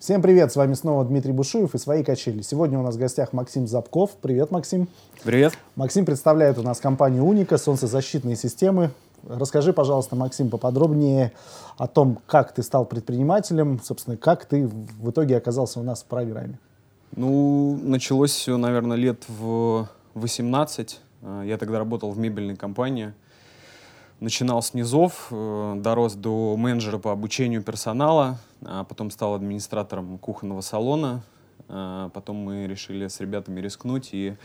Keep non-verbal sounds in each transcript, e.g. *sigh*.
Всем привет, с вами снова Дмитрий Бушуев и «Свои качели». Сегодня у нас в гостях Максим Запков. Привет, Максим. Привет. Максим представляет у нас компанию «Уника», солнцезащитные системы. Расскажи, пожалуйста, Максим, поподробнее о том, как ты стал предпринимателем, собственно, как ты в итоге оказался у нас в программе. Ну, началось все, наверное, лет в 18. Я тогда работал в мебельной компании – начинал с низов, э, дорос до менеджера по обучению персонала, а потом стал администратором кухонного салона. А потом мы решили с ребятами рискнуть и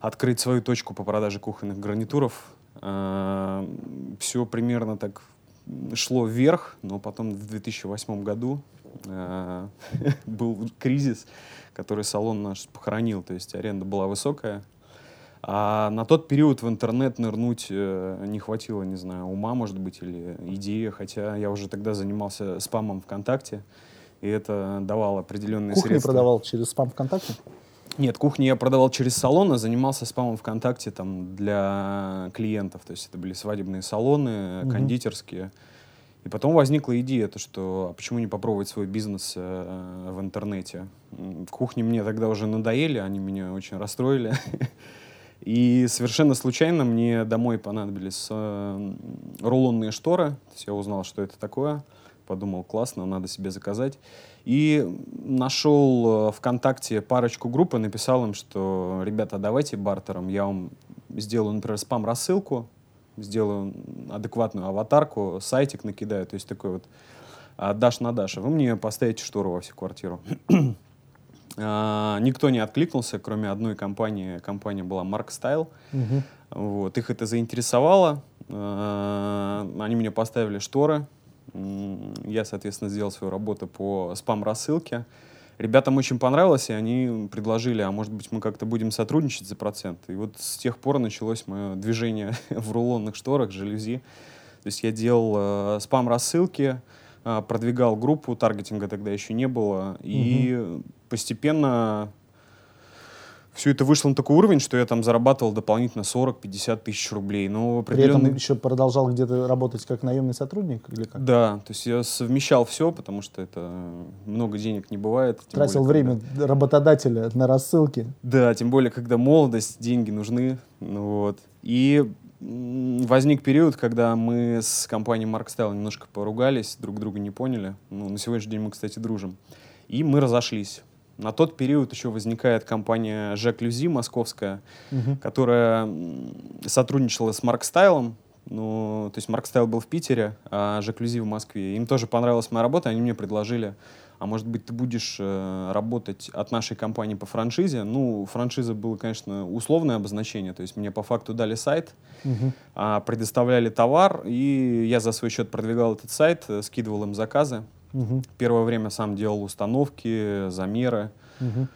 открыть свою точку по продаже кухонных гарнитуров. А, Все примерно так шло вверх, но потом в 2008 году *laughs* был кризис, который салон наш похоронил. То есть аренда была высокая, а на тот период в интернет нырнуть э, не хватило, не знаю, ума, может быть, или идеи, хотя я уже тогда занимался спамом ВКонтакте, и это давало определенные Кухни средства. продавал через спам ВКонтакте? Нет, кухни я продавал через салон, а занимался спамом ВКонтакте там, для клиентов. То есть это были свадебные салоны, Мгм. кондитерские. И потом возникла идея, то, что а почему не попробовать свой бизнес э, в интернете. Кухни мне тогда уже надоели, они меня очень расстроили. *laughs* И совершенно случайно мне домой понадобились э, рулонные шторы. То есть я узнал, что это такое. Подумал, классно, надо себе заказать. И нашел э, ВКонтакте парочку групп и написал им, что, ребята, давайте бартером, я вам сделаю, например, спам-рассылку, сделаю адекватную аватарку, сайтик накидаю, то есть такой вот а, даш на даш, а вы мне поставите штору во всю квартиру. А, Никто не откликнулся, кроме одной компании. Компания была Mark Style. Мгм. Вот. Их это заинтересовало. А, Они мне поставили шторы. Я, соответственно, сделал свою работу по спам-рассылке. Ребятам очень понравилось, и они предложили, а может быть, мы как-то будем сотрудничать за процент. И вот с тех пор началось мое движение *laughs* в рулонных шторах, жалюзи. То есть я делал э, спам-рассылки, э, продвигал группу, таргетинга тогда еще не было. И постепенно все это вышло на такой уровень, что я там зарабатывал дополнительно 40-50 тысяч рублей. Но в При этом определенный- еще продолжал где-то работать как наемный сотрудник или как? Да, то есть я совмещал все, потому что это много денег не бывает. Тратил более, время работодателя на рассылки. Да, тем более, когда молодость, деньги нужны. Ну, вот. И возник период, когда мы с компанией Mark Style немножко поругались, друг друга не поняли. Ну, на сегодняшний день мы, кстати, дружим. И мы разошлись. На тот период еще возникает компания Жак Люзи московская, Мгм. которая сотрудничала с Марк Стайлом. Ну, то есть Марк Стайл был в Питере, а Жак Люзи в Москве. Им тоже понравилась моя работа, они мне предложили, а может быть, ты будешь э, работать от нашей компании по франшизе. Ну, франшиза было, конечно, условное обозначение, то есть мне по факту дали сайт, а, предоставляли товар, и я за свой счет продвигал этот сайт, э, скидывал им заказы. Мгм. Первое время сам делал установки, замеры. Мгм.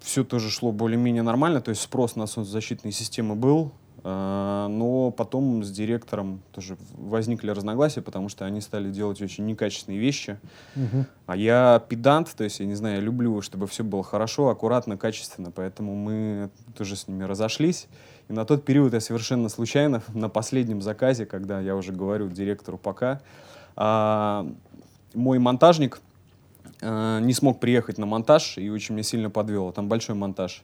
все тоже шло более-менее нормально, то есть спрос на солнцезащитные системы был, но потом с директором тоже возникли разногласия, потому что они стали делать очень некачественные вещи, Мгм. а я педант, то есть я не знаю, я люблю, чтобы все было хорошо, аккуратно, качественно, поэтому мы тоже с ними разошлись. И на тот период я совершенно случайно *laughs* на последнем заказе, когда я уже говорю директору пока, а, мой монтажник э, не смог приехать на монтаж и очень меня сильно подвел. Там большой монтаж.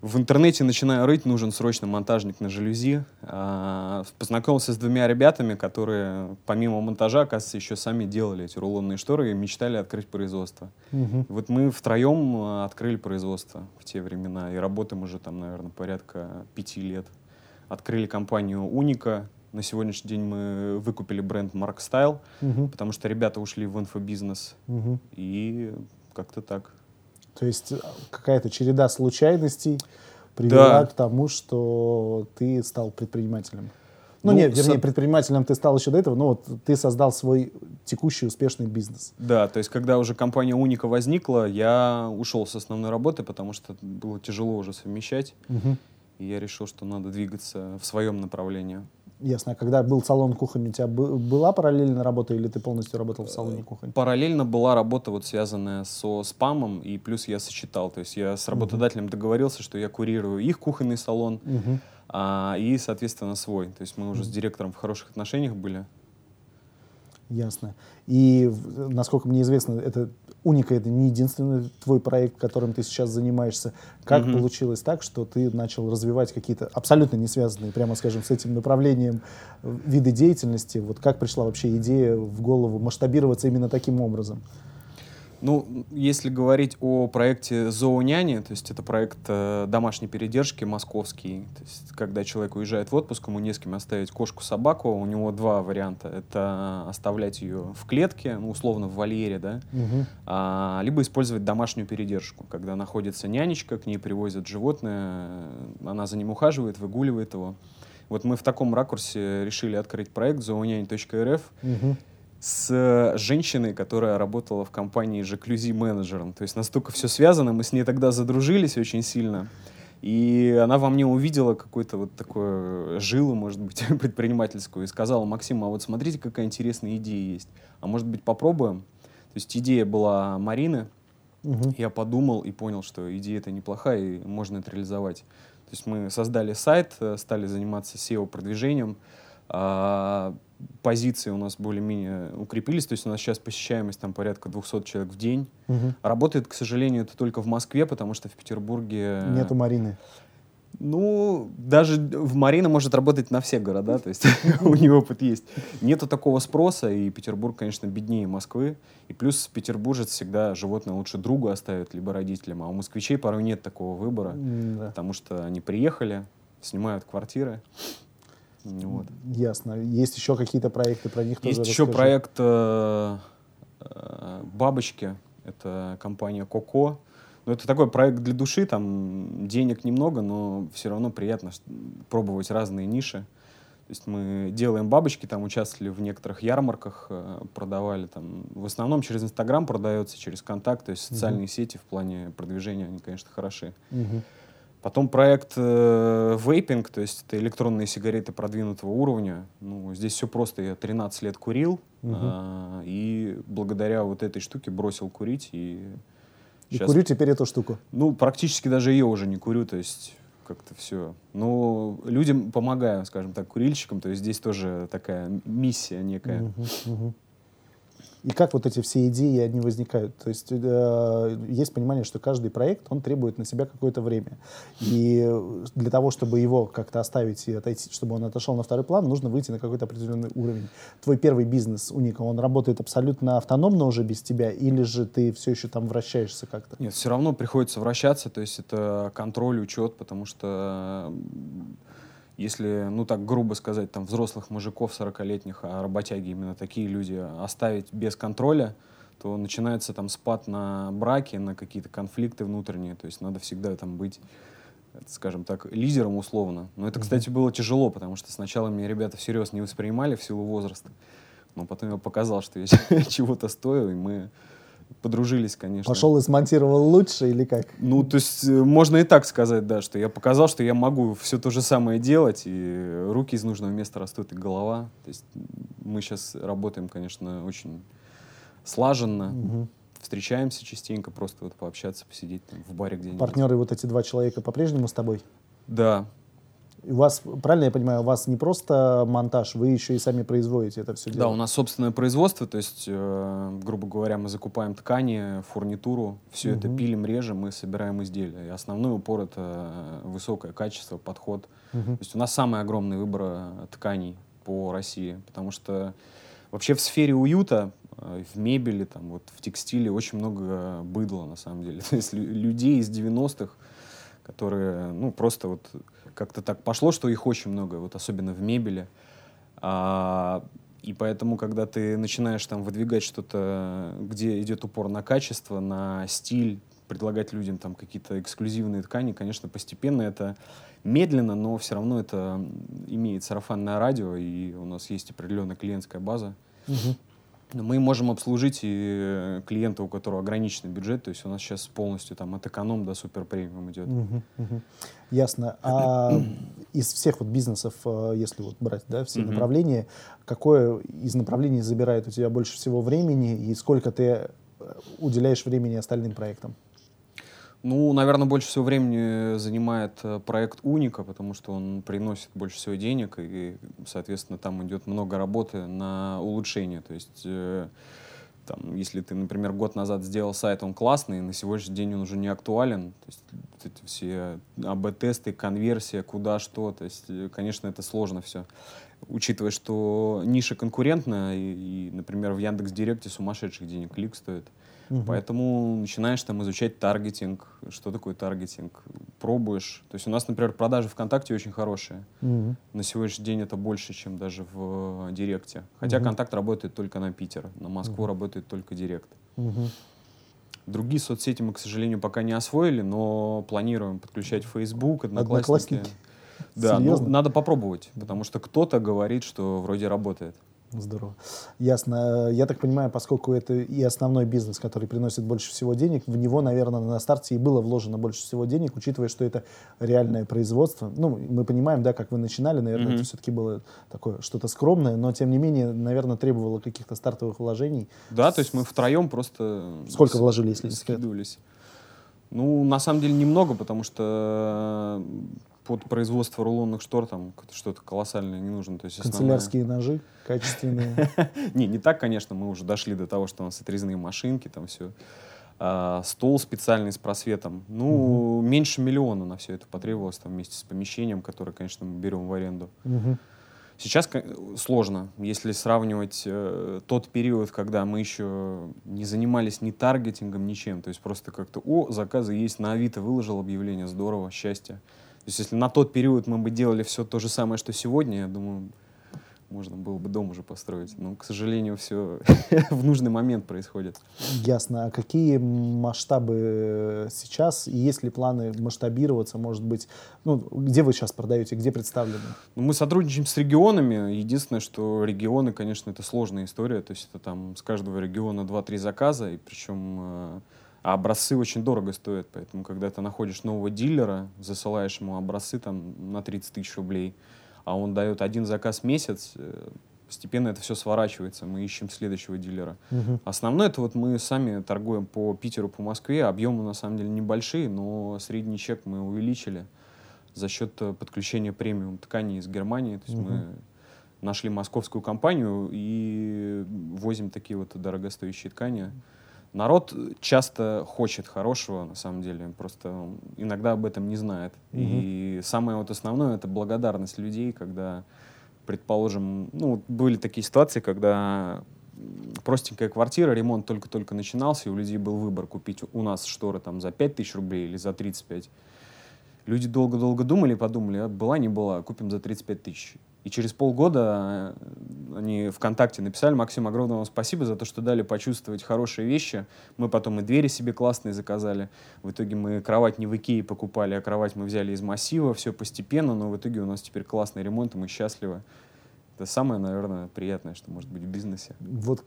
В интернете начинаю рыть, нужен срочно монтажник на жалюзи. А, Познакомился с двумя ребятами, которые помимо монтажа, оказывается, еще сами делали эти рулонные шторы и мечтали открыть производство. И Вот мы втроем э, открыли производство в те времена и работаем уже там, наверное, порядка пяти лет. Открыли компанию Уника. На сегодняшний день мы выкупили бренд Mark Style, Мгм. потому что ребята ушли в инфобизнес. Мгм. И как-то так. То есть а, какая-то череда случайностей привела Да. к тому, что ты стал предпринимателем. Ну, Ну, нет, вернее, со- предпринимателем ты стал еще до этого, но вот ты создал свой текущий успешный бизнес. Да, то есть когда уже компания Уника возникла, я ушел с основной работы, потому что было тяжело уже совмещать. Мгм. И я решил, что надо двигаться в своем направлении. Ясно. А когда был салон кухонь, у тебя бы- была параллельная работа или ты полностью работал в салоне кухонь? Параллельно была работа, вот связанная со спамом, и плюс я сочетал. То есть я с работодателем договорился, что я курирую их кухонный салон, Мгм. а, и, соответственно, свой. То есть мы уже с директором в хороших отношениях были. Ясно. И, насколько мне известно, это Уника это не единственный твой проект, которым ты сейчас занимаешься. Как mm-hmm. получилось так, что ты начал развивать какие-то абсолютно не связанные, прямо скажем, с этим направлением э, виды деятельности? Вот как пришла вообще идея в голову масштабироваться именно таким образом? Ну, если говорить о проекте «Зооняни», то есть это проект э, домашней передержки московский, то есть когда человек уезжает в отпуск, ему не с кем оставить кошку-собаку, у него два варианта. Это оставлять ее в клетке, ну, условно в вольере, да, угу. а, либо использовать домашнюю передержку, когда находится нянечка, к ней привозят животное, она за ним ухаживает, выгуливает его. Вот мы в таком ракурсе решили открыть проект zooняни.рф, угу с женщиной, которая работала в компании Жаклюзи менеджером. То есть настолько все связано, мы с ней тогда задружились очень сильно. И она во мне увидела какую-то вот такую жилу, может быть, *laughs* предпринимательскую, и сказала, Максим, а вот смотрите, какая интересная идея есть. А может быть, попробуем? То есть идея была Марины. Угу. Я подумал и понял, что идея это неплохая, и можно это реализовать. То есть мы создали сайт, э, стали заниматься SEO-продвижением, а, позиции у нас более-менее укрепились, то есть у нас сейчас посещаемость там порядка 200 человек в день. Угу. Работает, к сожалению, это только в Москве, потому что в Петербурге... Нету Марины. Ну, даже в Марина может работать на все города, то есть *laughs* у нее опыт есть. Нету такого спроса, и Петербург, конечно, беднее Москвы. И плюс петербуржец всегда животное лучше другу оставит, либо родителям. А у москвичей порой нет такого выбора, потому что они приехали, снимают квартиры, вот. Ясно. Есть еще какие-то проекты про них Есть еще расскажи. проект э, э, «Бабочки». Это компания «Коко». Ну, это такой проект для души, там денег немного, но все равно приятно пробовать разные ниши. То есть мы делаем бабочки, там участвовали в некоторых ярмарках, э, продавали там. В основном через Инстаграм продается, через контакт, то есть социальные uh-huh. сети в плане продвижения, они, конечно, хороши. Uh-huh. Потом проект э, вейпинг, то есть это электронные сигареты продвинутого уровня. Ну, здесь все просто. Я 13 лет курил, угу. э, и благодаря вот этой штуке бросил курить. И, и сейчас, курю теперь эту штуку? Ну, практически даже ее уже не курю, то есть как-то все. Но людям помогаю, скажем так, курильщикам, то есть здесь тоже такая миссия некая. Угу, угу. И как вот эти все идеи, они возникают? То есть э, есть понимание, что каждый проект, он требует на себя какое-то время. И для того, чтобы его как-то оставить и отойти, чтобы он отошел на второй план, нужно выйти на какой-то определенный уровень. Твой первый бизнес, Уника, он работает абсолютно автономно уже без тебя, или же ты все еще там вращаешься как-то? Нет, все равно приходится вращаться, то есть это контроль, учет, потому что если, ну так грубо сказать, там взрослых мужиков 40-летних, а работяги именно такие люди, оставить без контроля, то начинается там спад на браки, на какие-то конфликты внутренние. То есть надо всегда там быть, скажем так, лидером условно. Но это, кстати, было тяжело, потому что сначала меня ребята всерьез не воспринимали в силу возраста. Но потом я показал, что я *laughs* чего-то стою, и мы подружились, конечно. Пошел и смонтировал лучше или как? Ну, то есть э, можно и так сказать, да, что я показал, что я могу все то же самое делать, и руки из нужного места растут, и голова. То есть мы сейчас работаем, конечно, очень слаженно. Угу. Встречаемся частенько, просто вот пообщаться, посидеть там, в баре где-нибудь. Партнеры вот эти два человека по-прежнему с тобой? Да, у вас, правильно я понимаю, у вас не просто монтаж, вы еще и сами производите это все дело? Да, у нас собственное производство, то есть, э, грубо говоря, мы закупаем ткани, фурнитуру, все угу. это пилим, режем и собираем изделия. И основной упор — это высокое качество, подход. Угу. То есть у нас самый огромный выбор э, тканей по России, потому что вообще в сфере уюта, э, в мебели, там, вот, в текстиле очень много быдла, на самом деле. *laughs* То есть людей из 90-х, которые, ну, просто вот как-то так пошло, что их очень много, вот особенно в мебели. А, и поэтому, когда ты начинаешь там выдвигать что-то, где идет упор на качество, на стиль, предлагать людям там какие-то эксклюзивные ткани, конечно, постепенно это медленно, но все равно это имеет сарафанное радио, и у нас есть определенная клиентская база. Угу. Мы можем обслужить и клиента, у которого ограниченный бюджет, то есть у нас сейчас полностью там от эконом до супер премиум идет. Угу, угу. Ясно. А *clears throat* из всех вот бизнесов, э, если вот брать да, все угу. направления, какое из направлений забирает у тебя больше всего времени и сколько ты э, уделяешь времени остальным проектам? Ну, наверное, больше всего времени занимает э, проект Уника, потому что он приносит больше всего денег, и, соответственно, там идет много работы на улучшение. То есть, э, там, если ты, например, год назад сделал сайт, он классный, на сегодняшний день он уже не актуален. То есть, эти все АБ-тесты, конверсия, куда что. То есть, э, конечно, это сложно все. Учитывая, что ниша конкурентная, и, и например, в Яндекс Директе сумасшедших денег клик стоит. Угу. Поэтому начинаешь там изучать таргетинг, что такое таргетинг, пробуешь. То есть у нас, например, продажи ВКонтакте очень хорошие. Угу. На сегодняшний день это больше, чем даже в Директе. Хотя угу. Контакт работает только на Питер, на Москву угу. работает только Директ. Угу. Другие соцсети мы, к сожалению, пока не освоили, но планируем подключать Facebook, Одноклассники. Одноклассники. Да, ну, надо попробовать, потому что кто-то говорит, что вроде работает. Здорово. Ясно. Я так понимаю, поскольку это и основной бизнес, который приносит больше всего денег, в него, наверное, на старте и было вложено больше всего денег, учитывая, что это реальное производство. Ну, мы понимаем, да, как вы начинали, наверное, mm-hmm. это все-таки было такое что-то скромное, но, тем не менее, наверное, требовало каких-то стартовых вложений. Да, то есть мы втроем просто... Сколько вложили, если не секрет? Ну, на самом деле, немного, потому что под производство рулонных штор там что-то колоссальное не нужно. То есть Канцелярские основная... ножи качественные? *laughs* Не, не так, конечно. Мы уже дошли до того, что у нас отрезные машинки, там все. А, стол специальный с просветом. Ну, меньше миллиона на все это потребовалось там вместе с помещением, которое, конечно, мы берем в аренду. Сейчас сложно, если сравнивать э, тот период, когда мы еще не занимались ни таргетингом, ничем. То есть просто как-то, о, заказы есть, на Авито выложил объявление, здорово, счастье. То есть если на тот период мы бы делали все то же самое, что сегодня, я думаю, можно было бы дом уже построить. Но, к сожалению, все *laughs* в нужный момент происходит. Ясно. А какие масштабы сейчас? И есть ли планы масштабироваться, может быть? Ну, где вы сейчас продаете, где представлены? Ну, мы сотрудничаем с регионами. Единственное, что регионы, конечно, это сложная история. То есть это там с каждого региона 2-3 заказа, и причем э, а образцы очень дорого стоят, поэтому когда ты находишь нового дилера, засылаешь ему образцы там на 30 тысяч рублей, а он дает один заказ в месяц, э, постепенно это все сворачивается, мы ищем следующего дилера. Угу. Основное это вот мы сами торгуем по Питеру, по Москве, объемы на самом деле небольшие, но средний чек мы увеличили за счет э, подключения премиум тканей из Германии, то есть угу. мы нашли московскую компанию и возим такие вот дорогостоящие ткани. Народ часто хочет хорошего, на самом деле, просто иногда об этом не знает. Угу. И самое вот основное — это благодарность людей, когда, предположим, ну, были такие ситуации, когда простенькая квартира, ремонт только-только начинался, и у людей был выбор купить у нас шторы там за 5 тысяч рублей или за 35. Люди долго-долго думали подумали, а была, не была, купим за 35 тысяч. И через полгода э, они ВКонтакте написали, Максим, огромное вам спасибо за то, что дали почувствовать хорошие вещи. Мы потом и двери себе классные заказали. В итоге мы кровать не в Икее покупали, а кровать мы взяли из массива. Все постепенно, но в итоге у нас теперь классный ремонт, и мы счастливы. Это самое, наверное, приятное, что может быть в бизнесе. Вот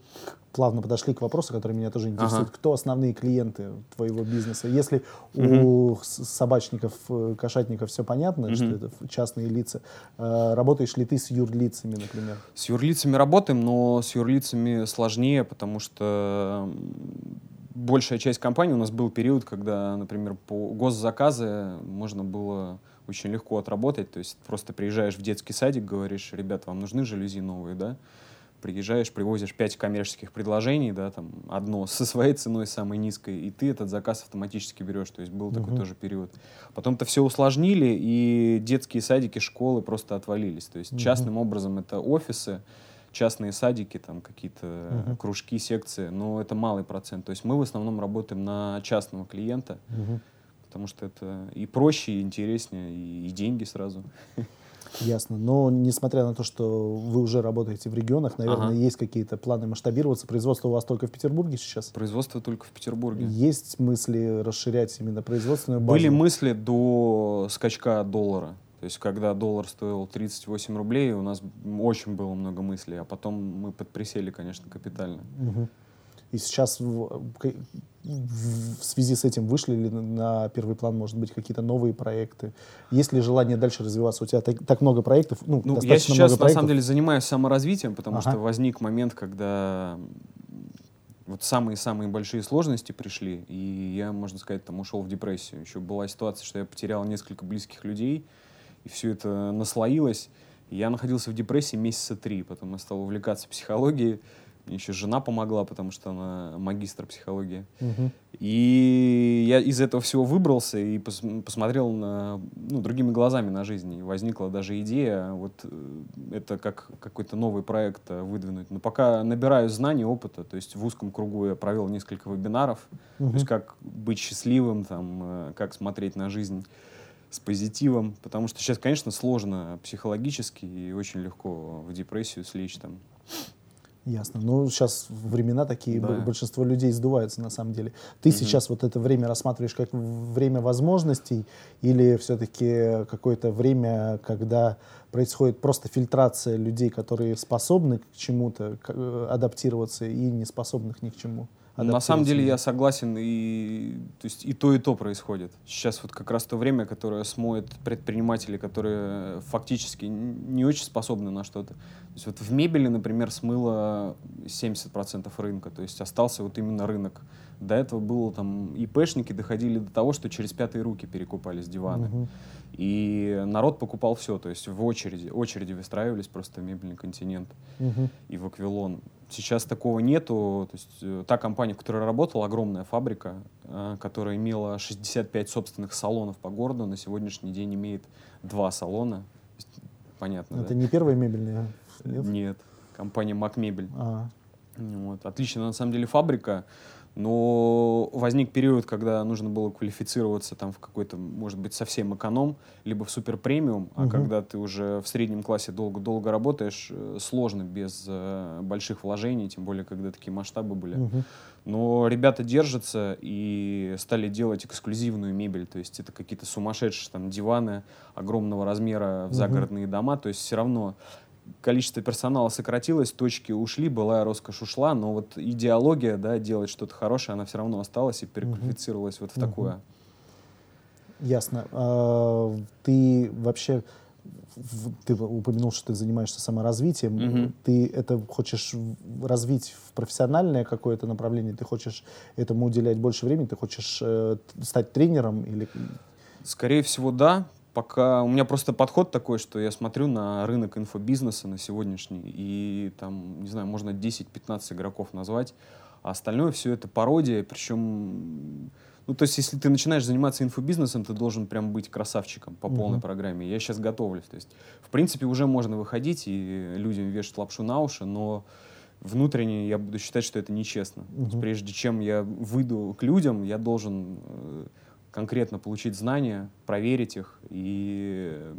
плавно подошли к вопросу, который меня тоже интересует. Ага. Кто основные клиенты твоего бизнеса? Если угу. у собачников, э, кошатников все понятно, угу. что это частные лица, э, работаешь ли ты с юрлицами, например? С юрлицами работаем, но с юрлицами сложнее, потому что большая часть компаний у нас был период, когда, например, по госзаказы можно было очень легко отработать. То есть просто приезжаешь в детский садик, говоришь, ребят, вам нужны жалюзи новые, да? Приезжаешь, привозишь пять коммерческих предложений, да, там одно *laughs* со своей ценой самой низкой, и ты этот заказ автоматически берешь. То есть был uh-huh. такой тоже период. Потом это все усложнили, и детские садики, школы просто отвалились. То есть uh-huh. частным образом это офисы, частные садики, там какие-то uh-huh. кружки, секции, но это малый процент. То есть мы в основном работаем на частного клиента. Uh-huh потому что это и проще, и интереснее, и, и деньги сразу. Ясно. Но несмотря на то, что вы уже работаете в регионах, наверное, ага. есть какие-то планы масштабироваться. Производство у вас только в Петербурге сейчас? Производство только в Петербурге. Есть мысли расширять именно производственную базу? Были мысли до скачка доллара. То есть, когда доллар стоил 38 рублей, у нас очень было много мыслей, а потом мы подприсели, конечно, капитально. Угу. И сейчас в, в связи с этим вышли ли на первый план, может быть, какие-то новые проекты? Есть ли желание дальше развиваться? У тебя так, так много проектов, ну, ну Я сейчас, на самом деле, занимаюсь саморазвитием, потому ага. что возник момент, когда вот самые-самые большие сложности пришли, и я, можно сказать, там ушел в депрессию. Еще была ситуация, что я потерял несколько близких людей, и все это наслоилось. Я находился в депрессии месяца три, потом я стал увлекаться психологией, еще жена помогла, потому что она магистр психологии. Мгм. И я из этого всего выбрался и пос- посмотрел на, ну, другими глазами на жизнь. И возникла даже идея вот э, это как какой-то новый проект э, выдвинуть. Но пока набираю знаний, опыта, то есть в узком кругу я провел несколько вебинаров, то есть как быть счастливым, там, э, как смотреть на жизнь с позитивом, потому что сейчас, конечно, сложно психологически и очень легко в депрессию слечь там. Ясно. Ну, сейчас времена такие, Да. большинство людей сдуваются на самом деле. Ты сейчас вот это время рассматриваешь как время возможностей или все-таки какое-то время, когда происходит просто фильтрация людей, которые способны к чему-то э, адаптироваться и не способных ни к чему? На самом деле я согласен, и, то есть и то, и то происходит. Сейчас вот как раз то время, которое смоет предпринимателей, которые фактически не очень способны на что-то. То есть вот в мебели, например, смыло 70% рынка, то есть остался вот именно рынок. До этого было там ИПшники доходили до того, что через пятые руки перекупались диваны. Мгм. И народ покупал все, то есть в очереди, очереди выстраивались просто в мебельный континент и в Аквилон. Сейчас такого нету. То есть, э, та компания, в которой я работал, огромная фабрика, э, которая имела 65 собственных салонов по городу, на сегодняшний день имеет два салона. Понятно, Это да? не первая мебельная? Нет? Нет. Компания Макмебель. А, Вот. Отличная на самом деле фабрика, но возник период, когда нужно было квалифицироваться там в какой-то, может быть, совсем эконом, либо в супер премиум, а когда ты уже в среднем классе долго-долго работаешь, э, сложно без э, больших вложений, тем более, когда такие масштабы были. мгм. Но ребята держатся и стали делать эксклюзивную мебель, то есть это какие-то сумасшедшие там диваны огромного размера в Мгм. загородные дома, то есть все равно количество персонала сократилось, точки ушли, былая роскошь ушла, но вот идеология, да, делать что-то хорошее, она все равно осталась и переквалифицировалась вот в такое. Ясно. А, Ты вообще, ты упомянул, что ты занимаешься саморазвитием. Мгм. Ты это хочешь развить в профессиональное какое-то направление? Ты хочешь этому уделять больше времени? Ты хочешь э, стать тренером? Или... Скорее всего, да. Пока у меня просто подход такой, что я смотрю на рынок инфобизнеса на сегодняшний, и там, не знаю, можно 10-15 игроков назвать, а остальное все это пародия, причем, ну, то есть, если ты начинаешь заниматься инфобизнесом, ты должен прям быть красавчиком по полной Мгм. программе. Я сейчас готовлюсь. То есть, в принципе, уже можно выходить и людям вешать лапшу на уши, но внутренне я буду считать, что это нечестно. Мгм. прежде чем я выйду к людям, я должен э, конкретно получить знания, проверить их и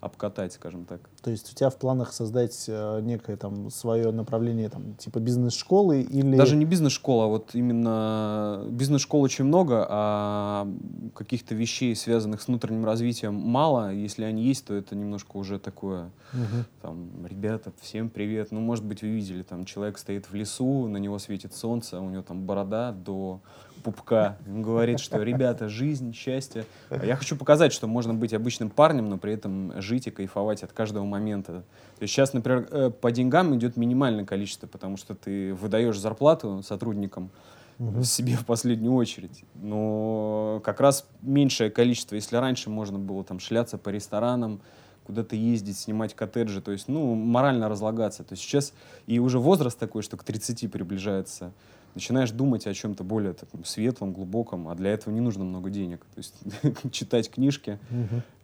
обкатать, скажем так. То есть у тебя в планах создать э, некое там свое направление, там, типа бизнес-школы или... Даже не бизнес-школа, а вот именно бизнес-школ очень много, а каких-то вещей, связанных с внутренним развитием, мало. Если они есть, то это немножко уже такое, Мгм. там, ребята, всем привет. Ну, может быть, вы видели, там, человек стоит в лесу, на него светит солнце, у него там борода до пупка. Он говорит, что, ребята, жизнь, счастье. А я хочу показать, что можно быть обычным парнем, но при этом жить и кайфовать от каждого момента. То есть сейчас, например, э, по деньгам идет минимальное количество, потому что ты выдаешь зарплату сотрудникам Мгм. себе в последнюю очередь. Но как раз меньшее количество, если раньше можно было там шляться по ресторанам, куда-то ездить, снимать коттеджи, то есть, ну, морально разлагаться. То есть сейчас и уже возраст такой, что к 30 приближается, начинаешь думать о чем-то более таком светлом, глубоком, а для этого не нужно много денег. То есть *laughs* читать книжки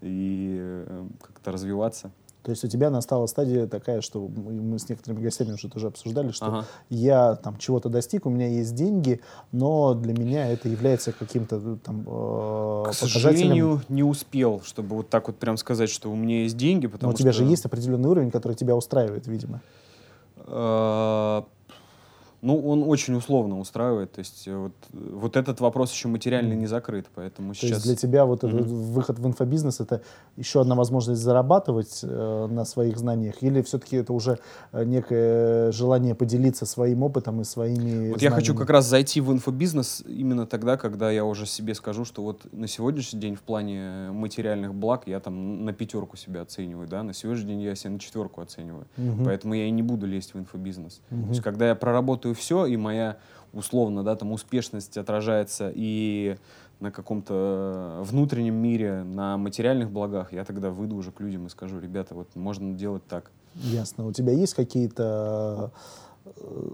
и э, как-то развиваться. То есть у тебя настала стадия такая, что мы с некоторыми гостями уже тоже обсуждали, что Ага. я там чего-то достиг, у меня есть деньги, но для меня это является каким-то э, там э, К сожалению, не успел, чтобы вот так вот прям сказать, что у меня есть деньги, Но потому у тебя что... же есть определенный уровень, который тебя устраивает, видимо. Ну, он очень условно устраивает. То есть э, вот, вот этот вопрос еще материально не закрыт, поэтому То сейчас... есть для тебя вот этот Мгм. выход в инфобизнес это еще одна возможность зарабатывать э, на своих знаниях, или все-таки это уже э, некое желание поделиться своим опытом и своими Вот я хочу знаниями? как раз зайти в инфобизнес именно тогда, когда я уже себе скажу, что вот на сегодняшний день в плане материальных благ я там на пятерку себя оцениваю, да, на сегодняшний день я себя на четверку оцениваю. Мгм. Поэтому я и не буду лезть в инфобизнес. Мгм. То есть когда я проработаю и все, и моя условно, да, там успешность отражается и на каком-то внутреннем мире, на материальных благах, я тогда выйду уже к людям и скажу, ребята, вот можно делать так. Ясно. У тебя есть какие-то э,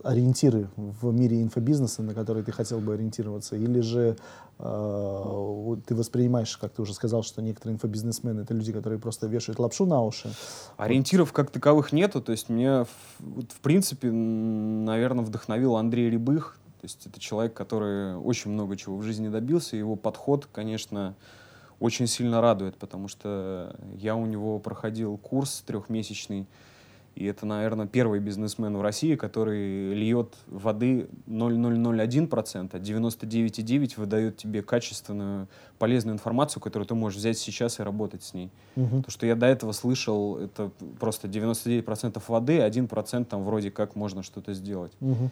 ориентиры в мире инфобизнеса, на которые ты хотел бы ориентироваться? Или же э, ты воспринимаешь, как ты уже сказал, что некоторые инфобизнесмены — это люди, которые просто вешают лапшу на уши? Ориентиров вот. как таковых нету. То есть меня, в, в принципе, наверное, вдохновил Андрей Рябых, то есть это человек, который очень много чего в жизни добился, его подход, конечно, очень сильно радует, потому что я у него проходил курс трехмесячный, и это, наверное, первый бизнесмен в России, который льет воды 0,001%, а 99,9% выдает тебе качественную, полезную информацию, которую ты можешь взять сейчас и работать с ней. Угу. То, что я до этого слышал, это просто 99% воды, 1% там вроде как можно что-то сделать. Угу.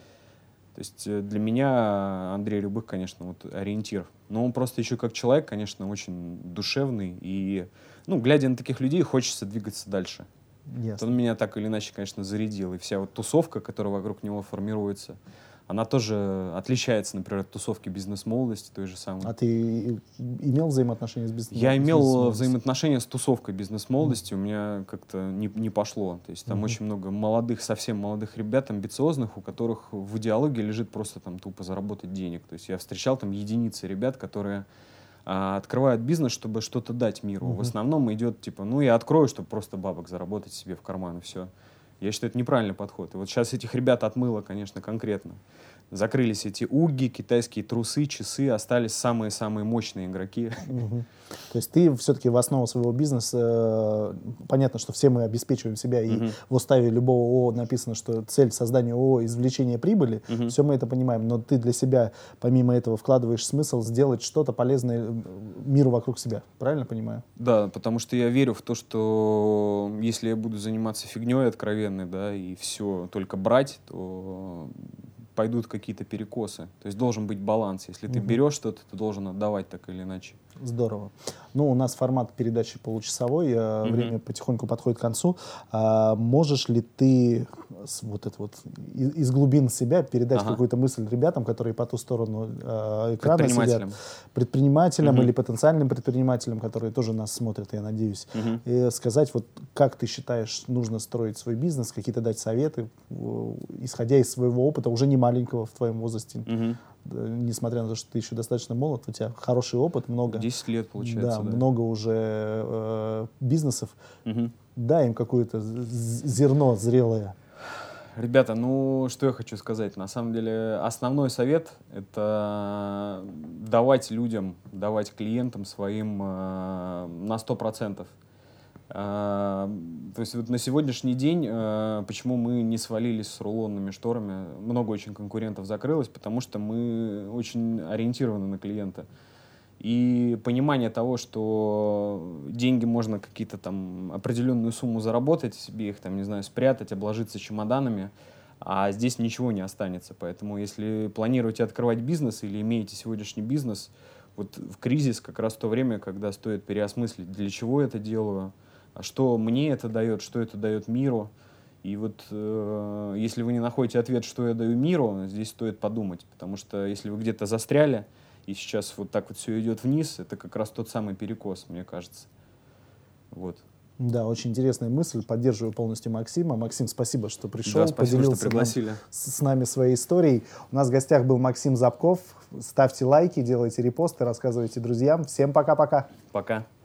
То есть э, для меня Андрей Любых, конечно, вот ориентир. Но он просто еще как человек, конечно, очень душевный. И, ну, глядя на таких людей, хочется двигаться дальше. Ясно. Он меня так или иначе, конечно, зарядил. И вся вот тусовка, которая вокруг него формируется, она тоже отличается, например, от тусовки бизнес-молодости той же самой. А ты имел взаимоотношения с бизнес Я имел взаимоотношения с тусовкой бизнес-молодости, mm. у меня как-то не, не пошло. То есть там mm-hmm. очень много молодых, совсем молодых ребят, амбициозных, у которых в идеологии лежит просто там тупо заработать денег. То есть я встречал там единицы ребят, которые а, открывают бизнес, чтобы что-то дать миру. Mm-hmm. В основном идет типа, ну я открою, чтобы просто бабок заработать себе в карман и все. Я считаю, это неправильный подход. И вот сейчас этих ребят отмыло, конечно, конкретно. Закрылись эти уги, китайские трусы, часы, остались самые-самые мощные игроки. Угу. То есть ты все-таки в основу своего бизнеса, э, понятно, что все мы обеспечиваем себя, и угу. в уставе любого ООО написано, что цель создания ООО — извлечение прибыли, угу. все мы это понимаем, но ты для себя, помимо этого, вкладываешь смысл сделать что-то полезное э, миру вокруг себя, правильно понимаю? Да, потому что я верю в то, что если я буду заниматься фигней откровенной, да, и все только брать, то пойдут какие-то перекосы. То есть должен быть баланс. Если ты берешь что-то, ты должен отдавать так или иначе. Здорово. Ну, у нас формат передачи получасовой, mm-hmm. время потихоньку подходит к концу. А, можешь ли ты вот это вот из, из глубин себя передать ага. какую-то мысль ребятам, которые по ту сторону э, экрана предпринимателям. сидят, предпринимателям mm-hmm. или потенциальным предпринимателям, которые тоже нас смотрят, я надеюсь, mm-hmm. и сказать вот как ты считаешь нужно строить свой бизнес, какие-то дать советы, исходя из своего опыта уже не маленького в твоем возрасте. Mm-hmm несмотря на то, что ты еще достаточно молод, у тебя хороший опыт, много... 10 лет, получается, да. да. много уже э, бизнесов. Угу. Дай им какое-то зерно зрелое. Ребята, ну что я хочу сказать. На самом деле основной совет — это давать людям, давать клиентам своим э, на 100%. А, то есть вот на сегодняшний день, а, почему мы не свалились с рулонными шторами, много очень конкурентов закрылось, потому что мы очень ориентированы на клиента. И понимание того, что деньги можно какие-то там определенную сумму заработать, себе их там, не знаю, спрятать, обложиться чемоданами, а здесь ничего не останется. Поэтому если планируете открывать бизнес или имеете сегодняшний бизнес, вот в кризис как раз то время, когда стоит переосмыслить, для чего это делаю, что мне это дает, что это дает миру. И вот э, если вы не находите ответ, что я даю миру, здесь стоит подумать, потому что если вы где-то застряли, и сейчас вот так вот все идет вниз, это как раз тот самый перекос, мне кажется. Вот. Да, очень интересная мысль. Поддерживаю полностью Максима. Максим, спасибо, что пришел, да, спасибо, поделился что пригласили. Нам, с, с нами своей историей. У нас в гостях был Максим Забков. Ставьте лайки, делайте репосты, рассказывайте друзьям. Всем пока-пока. Пока. -пока. пока.